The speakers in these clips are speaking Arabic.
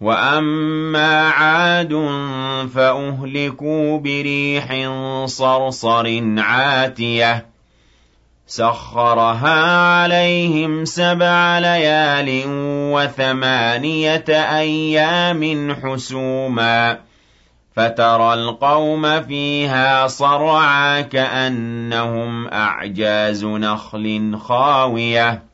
وَأَمَّا عَادٌ فَأُهْلِكُوا بِرِيحٍ صَرْصَرٍ عَاتِيَةٍ سَخَّرَهَا عَلَيْهِمْ سَبْعَ لَيَالٍ وَثَمَانِيَةَ أَيَّامٍ حُسُومًا فَتَرَى الْقَوْمَ فِيهَا صَرْعَىٰ كَأَنَّهُمْ أَعْجَازُ نَخْلٍ خَاوِيَةٍ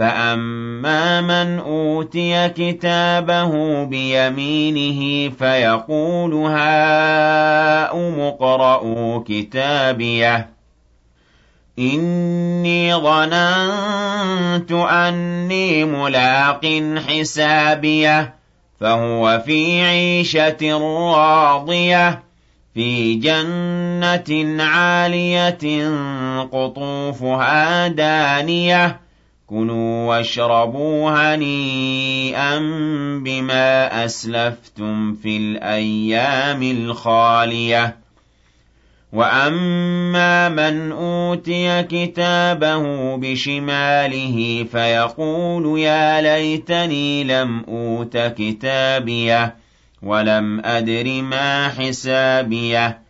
فَأَمَّا مَنْ أُوتِيَ كِتَابَهُ بِيَمِينِهِ فَيَقُولُ هَاؤُمُ اقْرَءُوا كِتَابِيَهْ إِنِّي ظَنَنتُ أَنِّي مُلَاقٍ حِسَابِيَهْ فَهُوَ فِي عِيشَةٍ رَّاضِيَةٍ فِي جَنَّةٍ عَالِيَةٍ قُطُوفُهَا دَانِيَةٌ كُلُوا وَاشْرَبُوا هَنِيئًا بِمَا أَسْلَفْتُمْ فِي الْأَيَّامِ الْخَالِيَةِ. وَأَمَّا مَنْ أُوتِيَ كِتَابَهُ بِشِمَالِهِ فَيَقُولُ يَا لَيْتَنِي لَمْ أُوتَ كِتَابِيَهْ وَلَمْ أَدْرِ مَا حِسَابِيَهْ.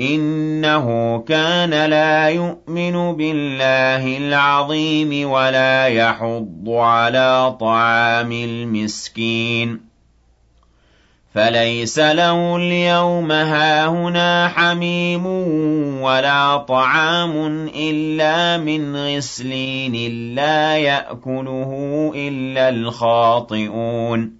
إِنَّهُ كَانَ لَا يُؤْمِنُ بِاللَّهِ الْعَظِيمِ وَلَا يَحُضُّ عَلَىٰ طَعَامِ الْمِسْكِينِ. فَلَيْسَ لَهُ الْيَوْمَ هَاهُنَا حَمِيمٌ وَلَا طَعَامٌ إِلَّا مِنْ غِسْلِينٍ لَّا يَأْكُلُهُ إِلَّا الْخَاطِئُونَ.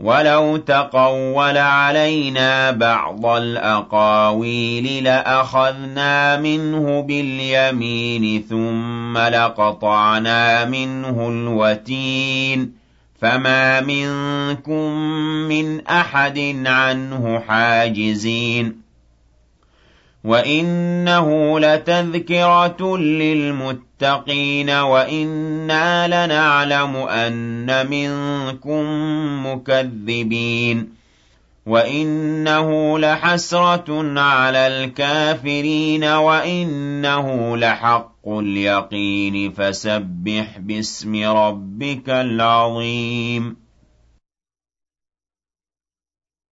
وَلَوْ تَقَوَّلَ عَلَيْنَا بَعْضَ الْأَقَاوِيلِ لَأَخَذْنَا مِنْهُ بِالْيَمِينِ ثُمَّ لَقَطَعْنَا مِنْهُ الْوَتِينَ فَمَا مِنكُم مِّنْ أَحَدٍ عَنْهُ حَاجِزِينَ وَإِنَّهُ لَتَذْكِرَةٌ لِّلْمُتَّقِينَ وَإِنَّا لَنَعْلَمُ أَنَّ مِنكُم مُّكَذِّبِينَ وَإِنَّهُ لَحَسْرَةٌ عَلَى الْكَافِرِينَ وَإِنَّهُ لَحَقُّ الْيَقِينِ فَسَبِّحْ بِاسْمِ رَبِّكَ الْعَظِيمِ